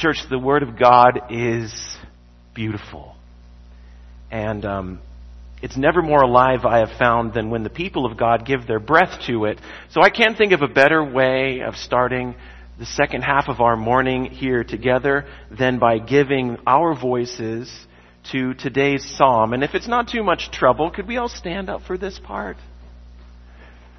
Church, the Word of God is beautiful. And um, it's never more alive, I have found, than when the people of God give their breath to it. So I can't think of a better way of starting the second half of our morning here together than by giving our voices to today's psalm. And if it's not too much trouble, could we all stand up for this part?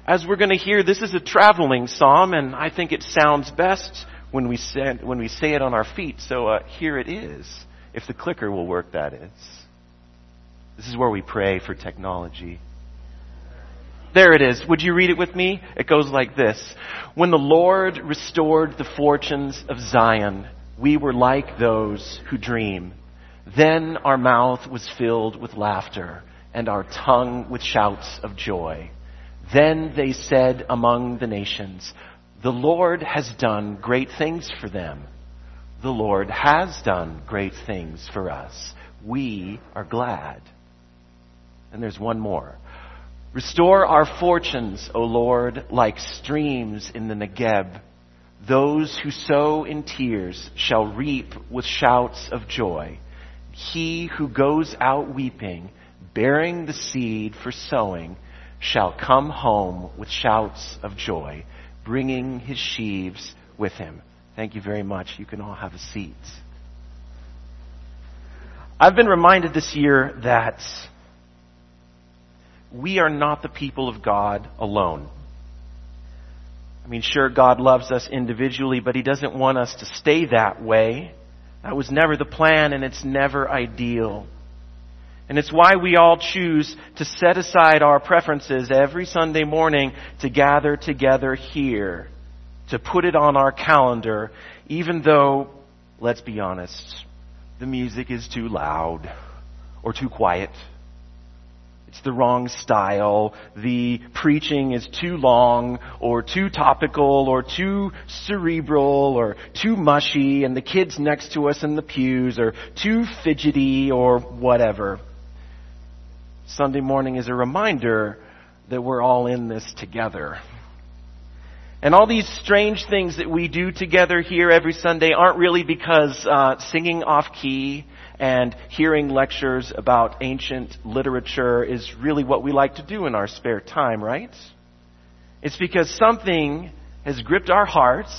As we're going to hear, this is a traveling psalm, and I think it sounds best when we say, when we say it on our feet. So uh, here it is, if the clicker will work, that is. This is where we pray for technology. There it is. Would you read it with me? It goes like this. When the Lord restored the fortunes of Zion, we were like those who dream. Then our mouth was filled with laughter and our tongue with shouts of joy. Then they said among the nations, the Lord has done great things for them. The Lord has done great things for us. We are glad. And there's one more. Restore our fortunes, O Lord, like streams in the Negeb. Those who sow in tears shall reap with shouts of joy. He who goes out weeping, bearing the seed for sowing, shall come home with shouts of joy, bringing his sheaves with him. Thank you very much. You can all have a seat. I've been reminded this year that we are not the people of God alone. I mean, sure, God loves us individually, but He doesn't want us to stay that way. That was never the plan, and it's never ideal. And it's why we all choose to set aside our preferences every Sunday morning to gather together here, to put it on our calendar, even though, let's be honest, the music is too loud or too quiet it's the wrong style. The preaching is too long or too topical or too cerebral or too mushy and the kids next to us in the pews are too fidgety or whatever. Sunday morning is a reminder that we're all in this together. And all these strange things that we do together here every Sunday aren't really because uh, singing off key and hearing lectures about ancient literature is really what we like to do in our spare time, right? It's because something has gripped our hearts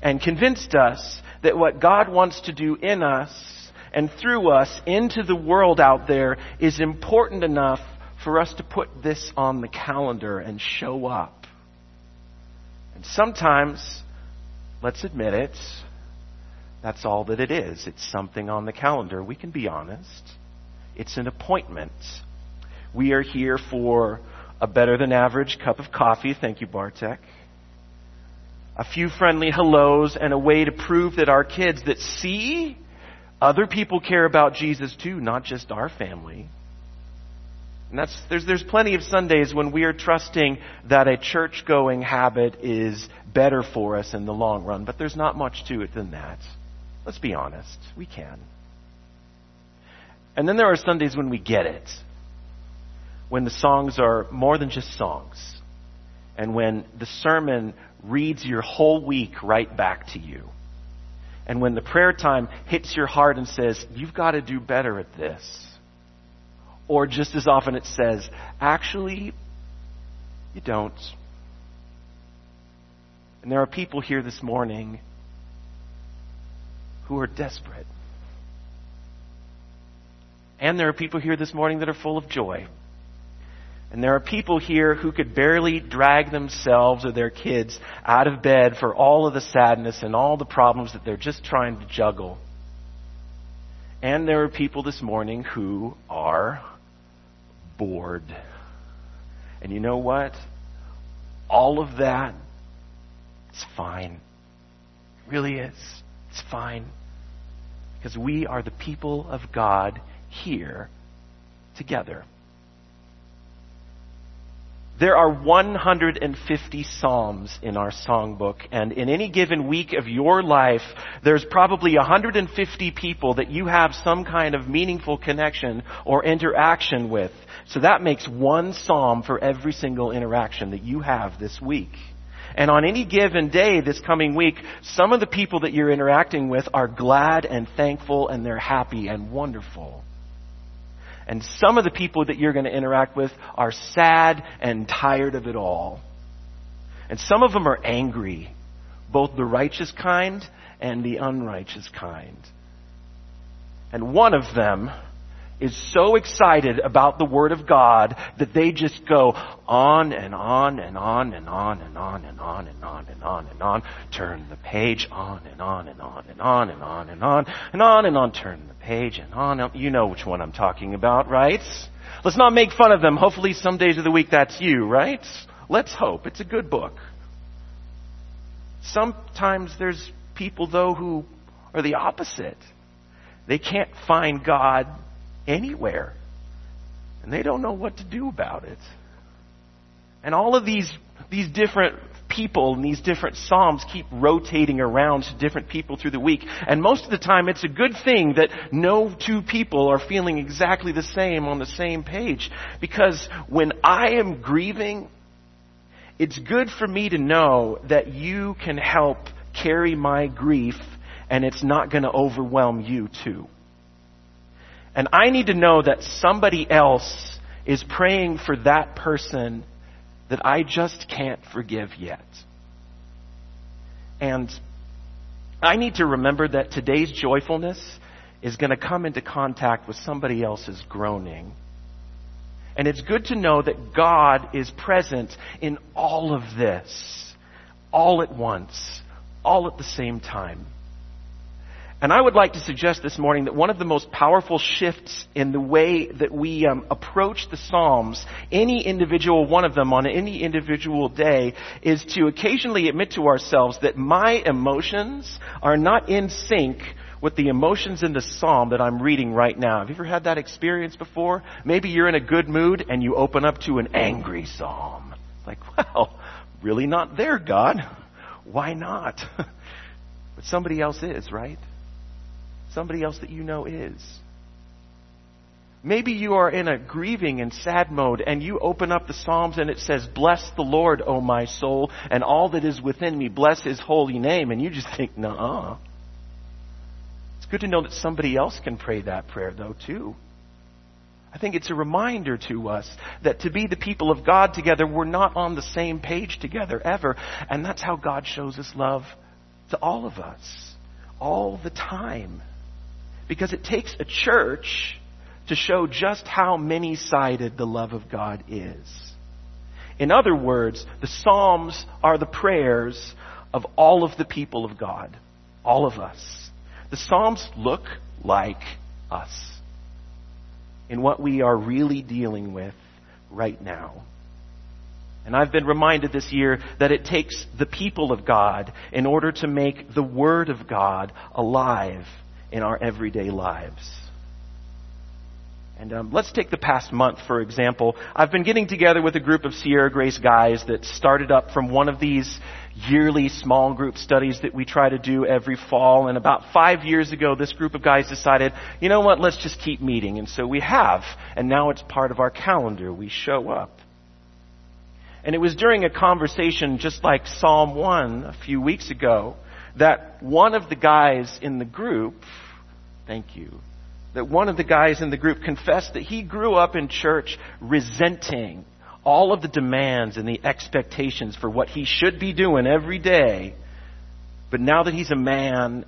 and convinced us that what God wants to do in us and through us into the world out there is important enough for us to put this on the calendar and show up. And sometimes, let's admit it, that's all that it is. It's something on the calendar. We can be honest. It's an appointment. We are here for a better than average cup of coffee. Thank you, Bartek. A few friendly hellos and a way to prove that our kids that see other people care about Jesus too, not just our family. And that's, there's, there's plenty of Sundays when we are trusting that a church going habit is better for us in the long run, but there's not much to it than that. Let's be honest. We can. And then there are Sundays when we get it. When the songs are more than just songs. And when the sermon reads your whole week right back to you. And when the prayer time hits your heart and says, you've got to do better at this. Or just as often it says, actually, you don't. And there are people here this morning who are desperate. And there are people here this morning that are full of joy. And there are people here who could barely drag themselves or their kids out of bed for all of the sadness and all the problems that they're just trying to juggle. And there are people this morning who are bored. And you know what? All of that is fine. It really is. It's fine. Because we are the people of God here together. There are 150 Psalms in our songbook, and in any given week of your life, there's probably 150 people that you have some kind of meaningful connection or interaction with. So that makes one Psalm for every single interaction that you have this week. And on any given day this coming week, some of the people that you're interacting with are glad and thankful and they're happy and wonderful. And some of the people that you're going to interact with are sad and tired of it all. And some of them are angry, both the righteous kind and the unrighteous kind. And one of them is so excited about the Word of God that they just go on and on and on and on and on and on and on and on and on. Turn the page on and on and on and on and on and on and on and on. Turn the page and on. You know which one I'm talking about, right? Let's not make fun of them. Hopefully some days of the week that's you, right? Let's hope. It's a good book. Sometimes there's people though who are the opposite. They can't find God anywhere. And they don't know what to do about it. And all of these, these different people and these different psalms keep rotating around to different people through the week. And most of the time it's a good thing that no two people are feeling exactly the same on the same page. Because when I am grieving, it's good for me to know that you can help carry my grief and it's not going to overwhelm you too. And I need to know that somebody else is praying for that person that I just can't forgive yet. And I need to remember that today's joyfulness is going to come into contact with somebody else's groaning. And it's good to know that God is present in all of this, all at once, all at the same time. And I would like to suggest this morning that one of the most powerful shifts in the way that we um, approach the Psalms, any individual one of them on any individual day, is to occasionally admit to ourselves that my emotions are not in sync with the emotions in the psalm that I'm reading right now. Have you ever had that experience before? Maybe you're in a good mood and you open up to an angry psalm. Like, well, really not there, God. Why not? but somebody else is, right? Somebody else that you know is. Maybe you are in a grieving and sad mode and you open up the Psalms and it says, Bless the Lord, O my soul, and all that is within me, bless his holy name. And you just think, nah. It's good to know that somebody else can pray that prayer though, too. I think it's a reminder to us that to be the people of God together, we're not on the same page together ever. And that's how God shows us love to all of us, all the time. Because it takes a church to show just how many sided the love of God is. In other words, the Psalms are the prayers of all of the people of God. All of us. The Psalms look like us in what we are really dealing with right now. And I've been reminded this year that it takes the people of God in order to make the Word of God alive in our everyday lives. And um, let's take the past month, for example. I've been getting together with a group of Sierra Grace guys that started up from one of these yearly small group studies that we try to do every fall. And about five years ago, this group of guys decided, you know what, let's just keep meeting. And so we have. And now it's part of our calendar. We show up. And it was during a conversation just like Psalm 1 a few weeks ago that one of the guys in the group, thank you, that one of the guys in the group confessed that he grew up in church resenting all of the demands and the expectations for what he should be doing every day. But now that he's a man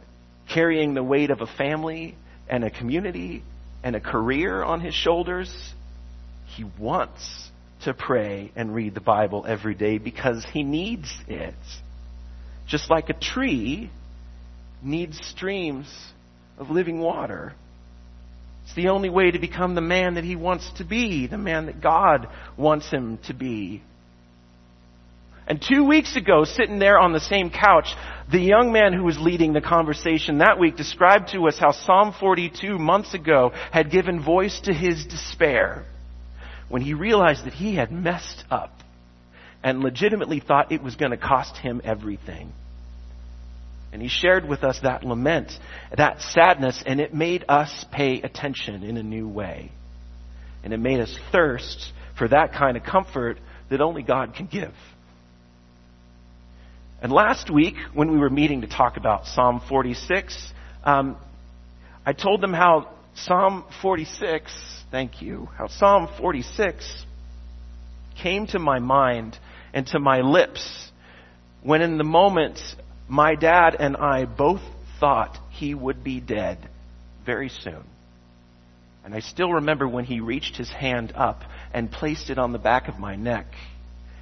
carrying the weight of a family and a community and a career on his shoulders, he wants to pray and read the Bible every day because he needs it. Just like a tree needs streams of living water. It's the only way to become the man that he wants to be, the man that God wants him to be. And two weeks ago, sitting there on the same couch, the young man who was leading the conversation that week described to us how Psalm 42 months ago had given voice to his despair when he realized that he had messed up and legitimately thought it was going to cost him everything. And he shared with us that lament, that sadness, and it made us pay attention in a new way. And it made us thirst for that kind of comfort that only God can give. And last week, when we were meeting to talk about Psalm 46, um, I told them how Psalm 46, thank you, how Psalm 46 came to my mind and to my lips when in the moment my dad and I both thought he would be dead very soon. And I still remember when he reached his hand up and placed it on the back of my neck,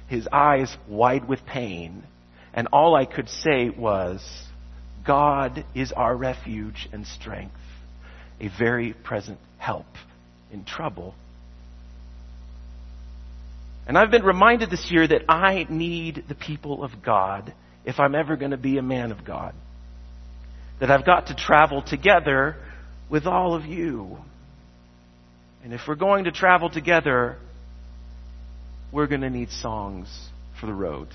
his eyes wide with pain, and all I could say was, God is our refuge and strength, a very present help in trouble. And I've been reminded this year that I need the people of God if I'm ever going to be a man of God. That I've got to travel together with all of you. And if we're going to travel together, we're going to need songs for the road.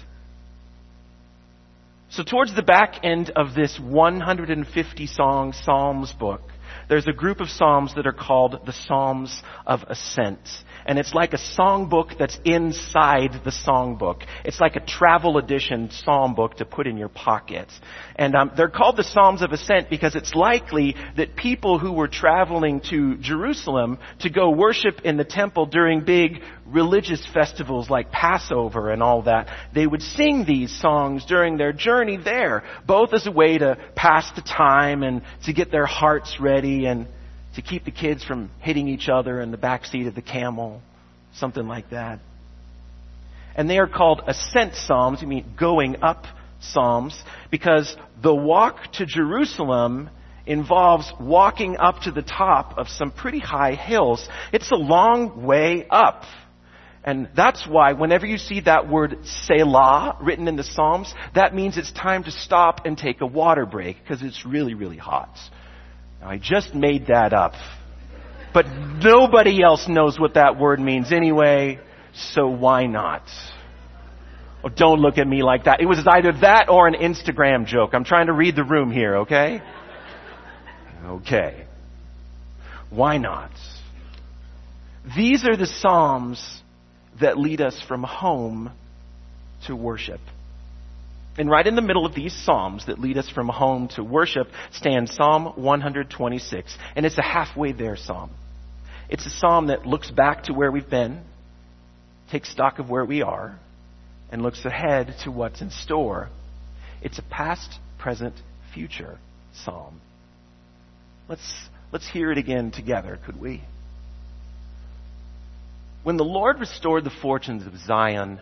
So towards the back end of this 150 song Psalms book, there's a group of Psalms that are called the Psalms of Ascent and it's like a songbook that's inside the songbook. It's like a travel edition psalm book to put in your pocket. And um, they're called the Psalms of Ascent because it's likely that people who were traveling to Jerusalem to go worship in the temple during big religious festivals like Passover and all that, they would sing these songs during their journey there, both as a way to pass the time and to get their hearts ready and to keep the kids from hitting each other in the back seat of the camel, something like that. And they are called ascent psalms, you mean going up psalms, because the walk to Jerusalem involves walking up to the top of some pretty high hills. It's a long way up. And that's why whenever you see that word Selah written in the Psalms, that means it's time to stop and take a water break because it's really, really hot. I just made that up. But nobody else knows what that word means anyway, so why not? Oh, don't look at me like that. It was either that or an Instagram joke. I'm trying to read the room here, okay? Okay. Why not? These are the Psalms that lead us from home to worship. And right in the middle of these Psalms that lead us from home to worship stands Psalm 126. And it's a halfway there Psalm. It's a Psalm that looks back to where we've been, takes stock of where we are, and looks ahead to what's in store. It's a past, present, future Psalm. Let's, let's hear it again together, could we? When the Lord restored the fortunes of Zion,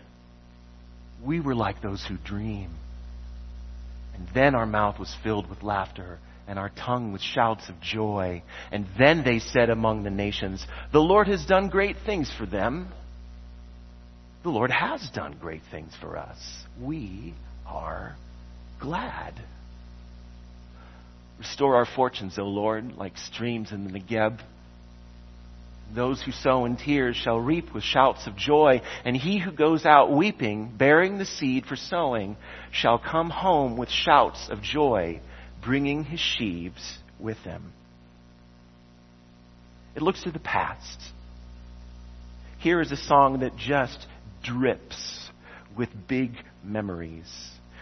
we were like those who dream. And then our mouth was filled with laughter and our tongue with shouts of joy. And then they said among the nations, The Lord has done great things for them. The Lord has done great things for us. We are glad. Restore our fortunes, O Lord, like streams in the Negeb. Those who sow in tears shall reap with shouts of joy, and he who goes out weeping, bearing the seed for sowing, shall come home with shouts of joy, bringing his sheaves with him. It looks to the past. Here is a song that just drips with big memories.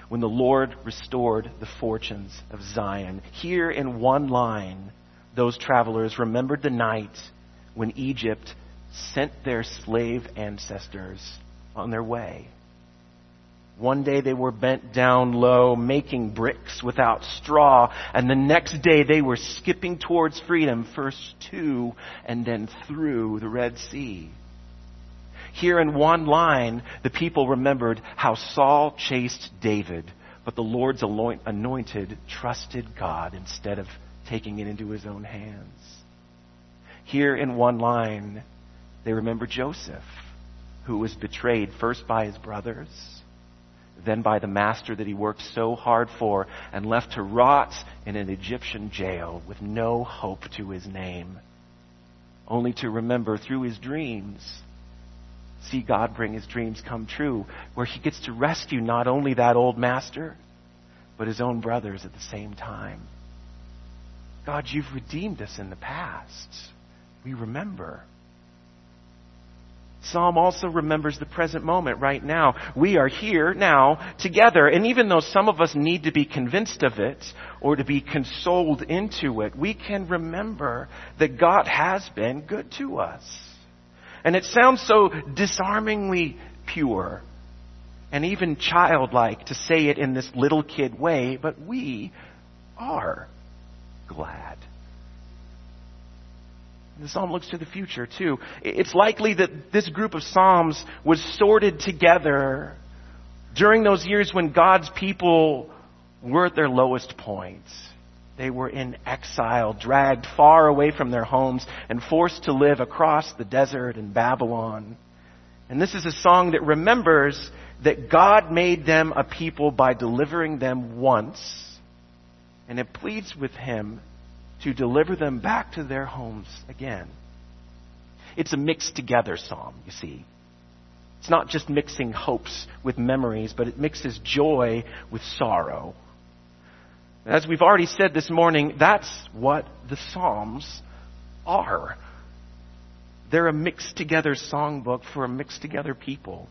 When the Lord restored the fortunes of Zion. Here in one line, those travelers remembered the night when Egypt sent their slave ancestors on their way. One day they were bent down low, making bricks without straw, and the next day they were skipping towards freedom, first to and then through the Red Sea. Here in one line, the people remembered how Saul chased David, but the Lord's anointed trusted God instead of taking it into his own hands. Here in one line, they remember Joseph, who was betrayed first by his brothers, then by the master that he worked so hard for, and left to rot in an Egyptian jail with no hope to his name, only to remember through his dreams see God bring his dreams come true, where he gets to rescue not only that old master, but his own brothers at the same time. God, you've redeemed us in the past we remember. Psalm also remembers the present moment right now. We are here now together. And even though some of us need to be convinced of it or to be consoled into it, we can remember that God has been good to us. And it sounds so disarmingly pure and even childlike to say it in this little kid way, but we are glad. The psalm looks to the future too. It's likely that this group of psalms was sorted together during those years when God's people were at their lowest points. They were in exile, dragged far away from their homes, and forced to live across the desert in Babylon. And this is a song that remembers that God made them a people by delivering them once, and it pleads with Him to deliver them back to their homes again. It's a mixed together psalm, you see. It's not just mixing hopes with memories, but it mixes joy with sorrow. As we've already said this morning, that's what the Psalms are. They're a mixed together songbook for a mixed together people.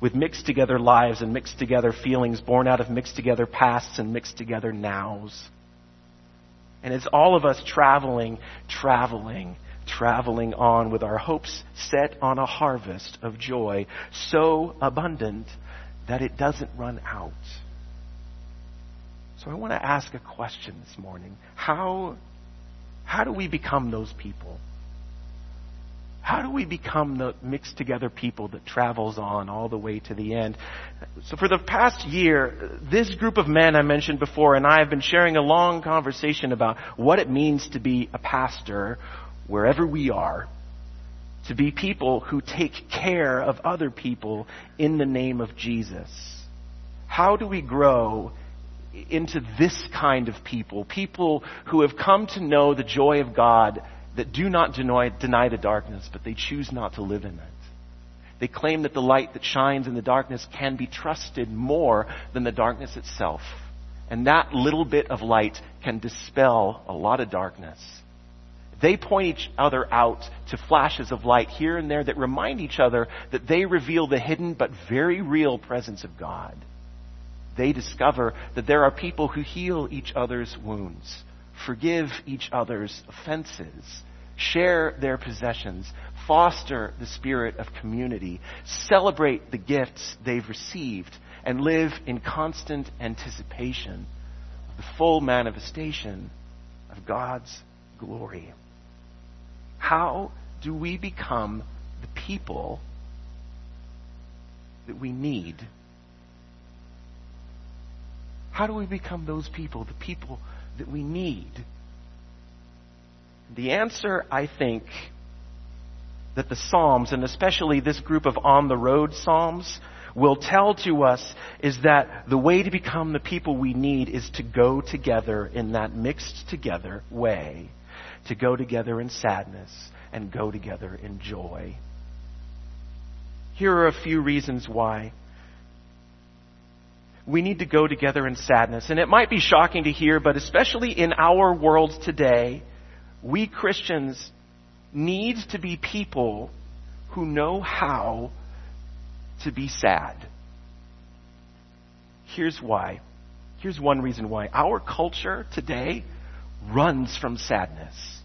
With mixed together lives and mixed together feelings born out of mixed together pasts and mixed together nows. And it's all of us traveling, traveling, traveling on with our hopes set on a harvest of joy so abundant that it doesn't run out. So I want to ask a question this morning. How, how do we become those people? How do we become the mixed together people that travels on all the way to the end? So for the past year, this group of men I mentioned before and I have been sharing a long conversation about what it means to be a pastor wherever we are. To be people who take care of other people in the name of Jesus. How do we grow into this kind of people? People who have come to know the joy of God that do not deny, deny the darkness, but they choose not to live in it. They claim that the light that shines in the darkness can be trusted more than the darkness itself. And that little bit of light can dispel a lot of darkness. They point each other out to flashes of light here and there that remind each other that they reveal the hidden but very real presence of God. They discover that there are people who heal each other's wounds, forgive each other's offenses, share their possessions, foster the spirit of community, celebrate the gifts they've received, and live in constant anticipation of the full manifestation of God's glory. How do we become the people that we need? How do we become those people, the people that we need? The answer, I think, that the Psalms, and especially this group of on the road Psalms, will tell to us is that the way to become the people we need is to go together in that mixed together way. To go together in sadness and go together in joy. Here are a few reasons why we need to go together in sadness. And it might be shocking to hear, but especially in our world today, we Christians need to be people who know how to be sad. Here's why. Here's one reason why. Our culture today runs from sadness.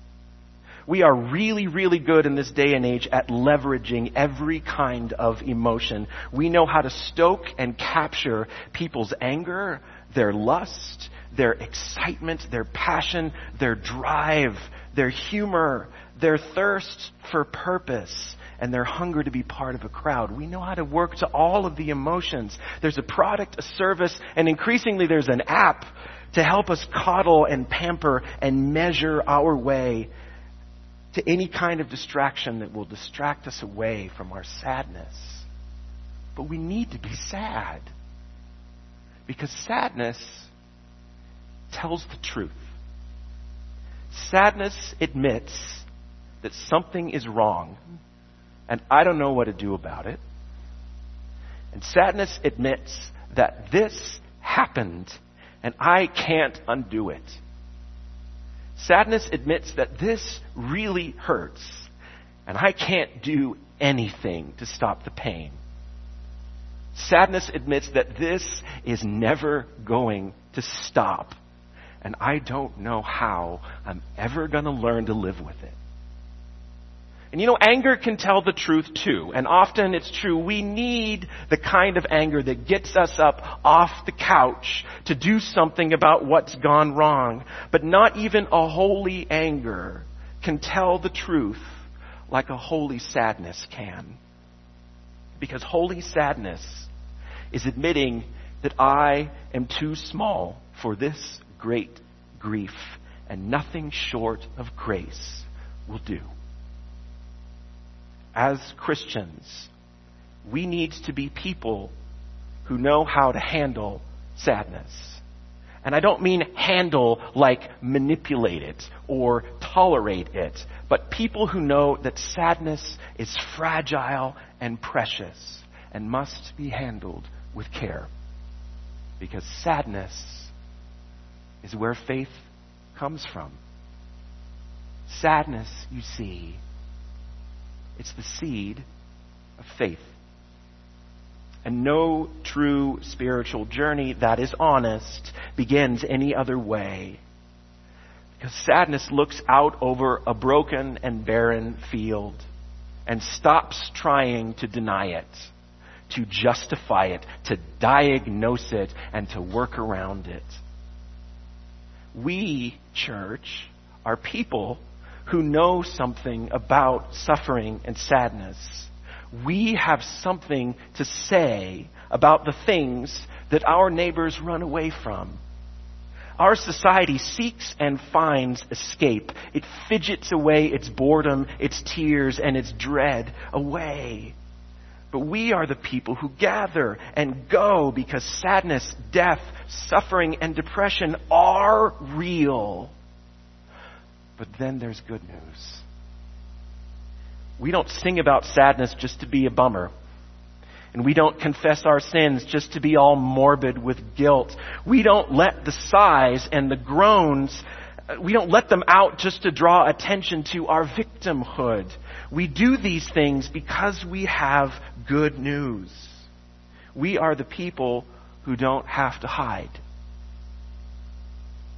We are really, really good in this day and age at leveraging every kind of emotion. We know how to stoke and capture people's anger, their lust, their excitement, their passion, their drive, their humor, their thirst for purpose, and their hunger to be part of a crowd. We know how to work to all of the emotions. There's a product, a service, and increasingly there's an app to help us coddle and pamper and measure our way to any kind of distraction that will distract us away from our sadness. But we need to be sad. Because sadness tells the truth. Sadness admits that something is wrong and I don't know what to do about it. And sadness admits that this happened and I can't undo it. Sadness admits that this really hurts and I can't do anything to stop the pain. Sadness admits that this is never going to stop, and I don't know how I'm ever going to learn to live with it. And you know, anger can tell the truth too. And often it's true. We need the kind of anger that gets us up off the couch to do something about what's gone wrong. But not even a holy anger can tell the truth like a holy sadness can. Because holy sadness is admitting that I am too small for this great grief and nothing short of grace will do as Christians, we need to be people who know how to handle sadness. And I don't mean handle like manipulate it or tolerate it, but people who know that sadness is fragile and precious and must be handled with care. Because sadness is where faith comes from. Sadness, you see, it's the seed of faith. And no true spiritual journey that is honest begins any other way. Because sadness looks out over a broken and barren field and stops trying to deny it, to justify it, to diagnose it, and to work around it. We, church, are people who know something about suffering and sadness. We have something to say about the things that our neighbors run away from. Our society seeks and finds escape. It fidgets away its boredom, its tears, and its dread away. But we are the people who gather and go because sadness, death, suffering, and depression are real. But then there's good news. We don't sing about sadness just to be a bummer. And we don't confess our sins just to be all morbid with guilt. We don't let the sighs and the groans, uh, we don't let them out just to draw attention to our victimhood. We do these things because we have good news. We are the people who don't have to hide.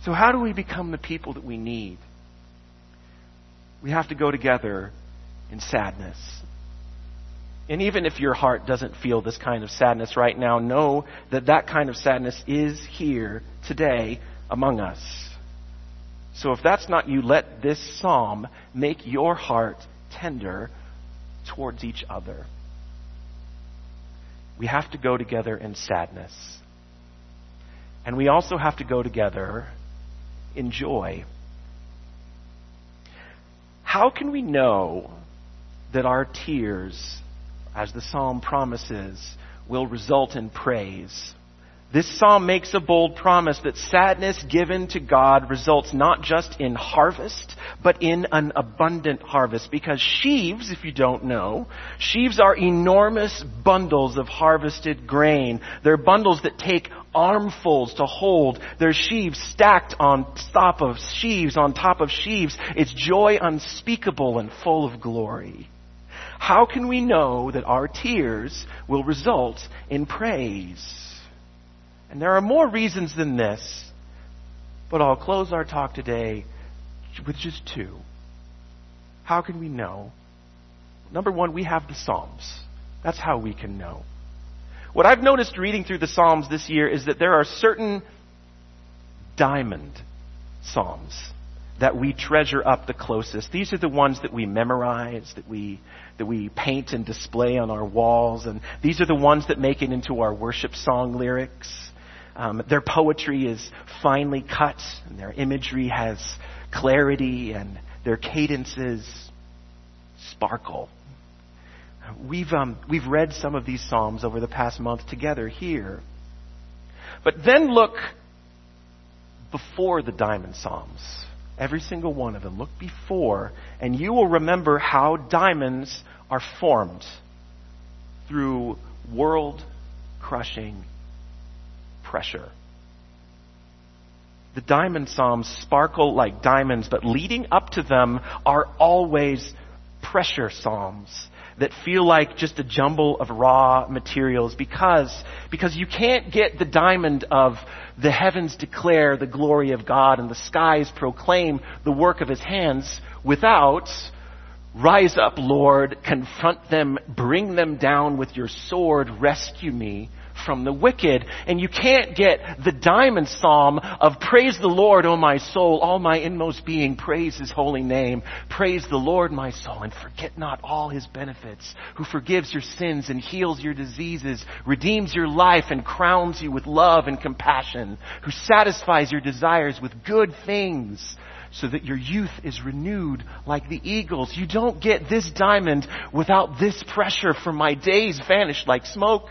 So how do we become the people that we need? We have to go together in sadness. And even if your heart doesn't feel this kind of sadness right now, know that that kind of sadness is here today among us. So if that's not you, let this psalm make your heart tender towards each other. We have to go together in sadness. And we also have to go together in joy. How can we know that our tears, as the psalm promises, will result in praise? This psalm makes a bold promise that sadness given to God results not just in harvest, but in an abundant harvest. Because sheaves, if you don't know, sheaves are enormous bundles of harvested grain. They're bundles that take armfuls to hold. They're sheaves stacked on top of sheaves on top of sheaves. It's joy unspeakable and full of glory. How can we know that our tears will result in praise? And there are more reasons than this, but I'll close our talk today with just two. How can we know? Number one, we have the Psalms. That's how we can know. What I've noticed reading through the Psalms this year is that there are certain diamond Psalms that we treasure up the closest. These are the ones that we memorize, that we, that we paint and display on our walls, and these are the ones that make it into our worship song lyrics. Um, their poetry is finely cut, and their imagery has clarity, and their cadences sparkle. We've, um, we've read some of these Psalms over the past month together here. But then look before the Diamond Psalms. Every single one of them. Look before, and you will remember how diamonds are formed through world crushing pressure. The diamond psalms sparkle like diamonds, but leading up to them are always pressure psalms that feel like just a jumble of raw materials because, because you can't get the diamond of the heavens declare the glory of God and the skies proclaim the work of his hands without rise up, Lord, confront them, bring them down with your sword, rescue me from the wicked. And you can't get the diamond psalm of praise the Lord, O my soul, all my inmost being, praise his holy name. Praise the Lord, my soul, and forget not all his benefits, who forgives your sins and heals your diseases, redeems your life and crowns you with love and compassion, who satisfies your desires with good things so that your youth is renewed like the eagles. You don't get this diamond without this pressure for my days vanished like smoke.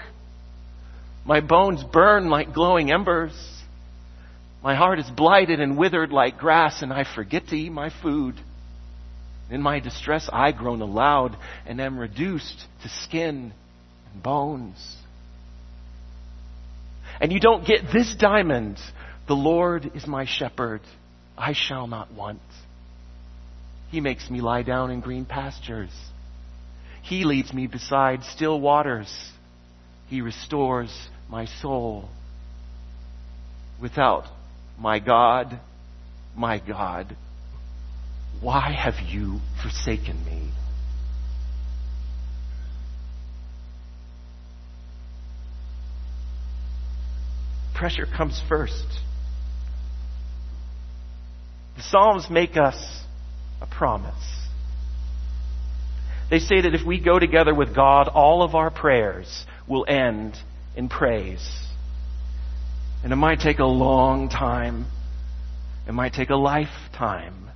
My bones burn like glowing embers. My heart is blighted and withered like grass, and I forget to eat my food. In my distress, I groan aloud and am reduced to skin and bones. And you don't get this diamond. The Lord is my shepherd. I shall not want. He makes me lie down in green pastures. He leads me beside still waters. He restores my soul. Without my God, my God, why have you forsaken me? Pressure comes first. The Psalms make us a promise. They say that if we go together with God, all of our prayers will end in praise. And it might take a long time. It might take a lifetime.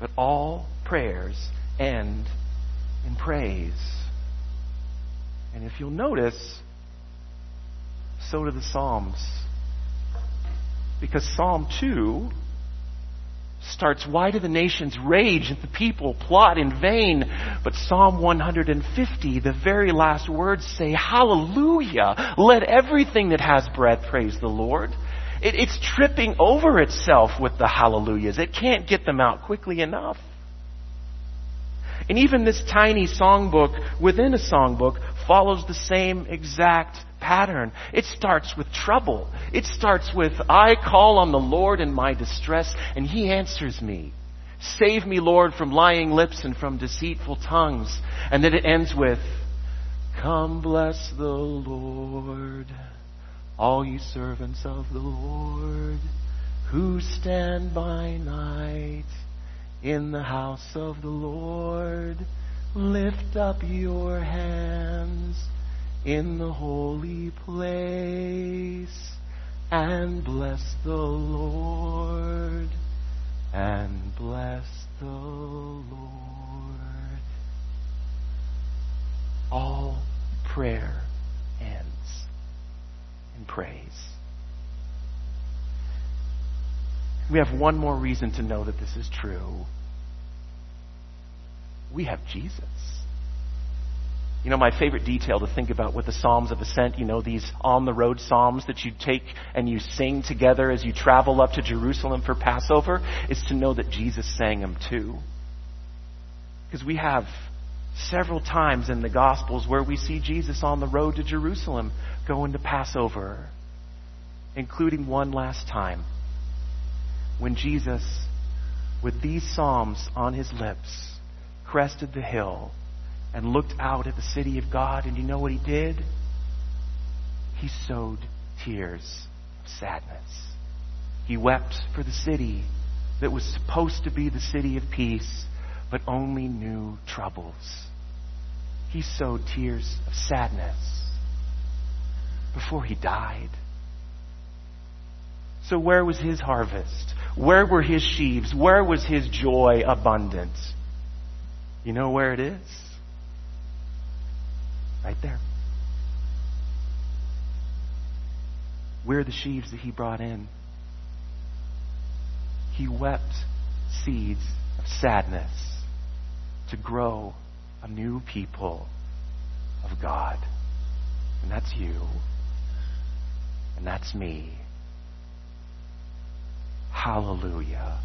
But all prayers end in praise. And if you'll notice, so do the Psalms. Because Psalm 2 starts, Why do the nations rage and the people plot in vain? But Psalm 150, the very last words say, Hallelujah! Let everything that has breath praise the Lord. It, it's tripping over itself with the hallelujahs. It can't get them out quickly enough. And even this tiny songbook within a songbook follows the same exact pattern. It starts with trouble. It starts with, I call on the Lord in my distress, and He answers me. Save me, Lord, from lying lips and from deceitful tongues. And then it ends with, Come bless the Lord, all ye servants of the Lord, who stand by night in the house of the Lord. Lift up your hands in the holy place and bless the Lord and bless the Lord. All prayer ends in praise. We have one more reason to know that this is true. We have Jesus. You know, my favorite detail to think about with the Psalms of Ascent, you know, these on the road Psalms that you take and you sing together as you travel up to Jerusalem for Passover, is to know that Jesus sang them too. Because we have several times in the Gospels where we see Jesus on the road to Jerusalem going to Passover, including one last time when Jesus, with these Psalms on his lips, crested the hill and looked out at the city of God, and you know what he did? He sowed tears of sadness. He wept for the city that was supposed to be the city of peace, but only knew troubles. He sowed tears of sadness before he died. So, where was his harvest? Where were his sheaves? Where was his joy abundant? You know where it is? Right there. We're the sheaves that he brought in. He wept seeds of sadness to grow a new people of God. And that's you. And that's me. Hallelujah.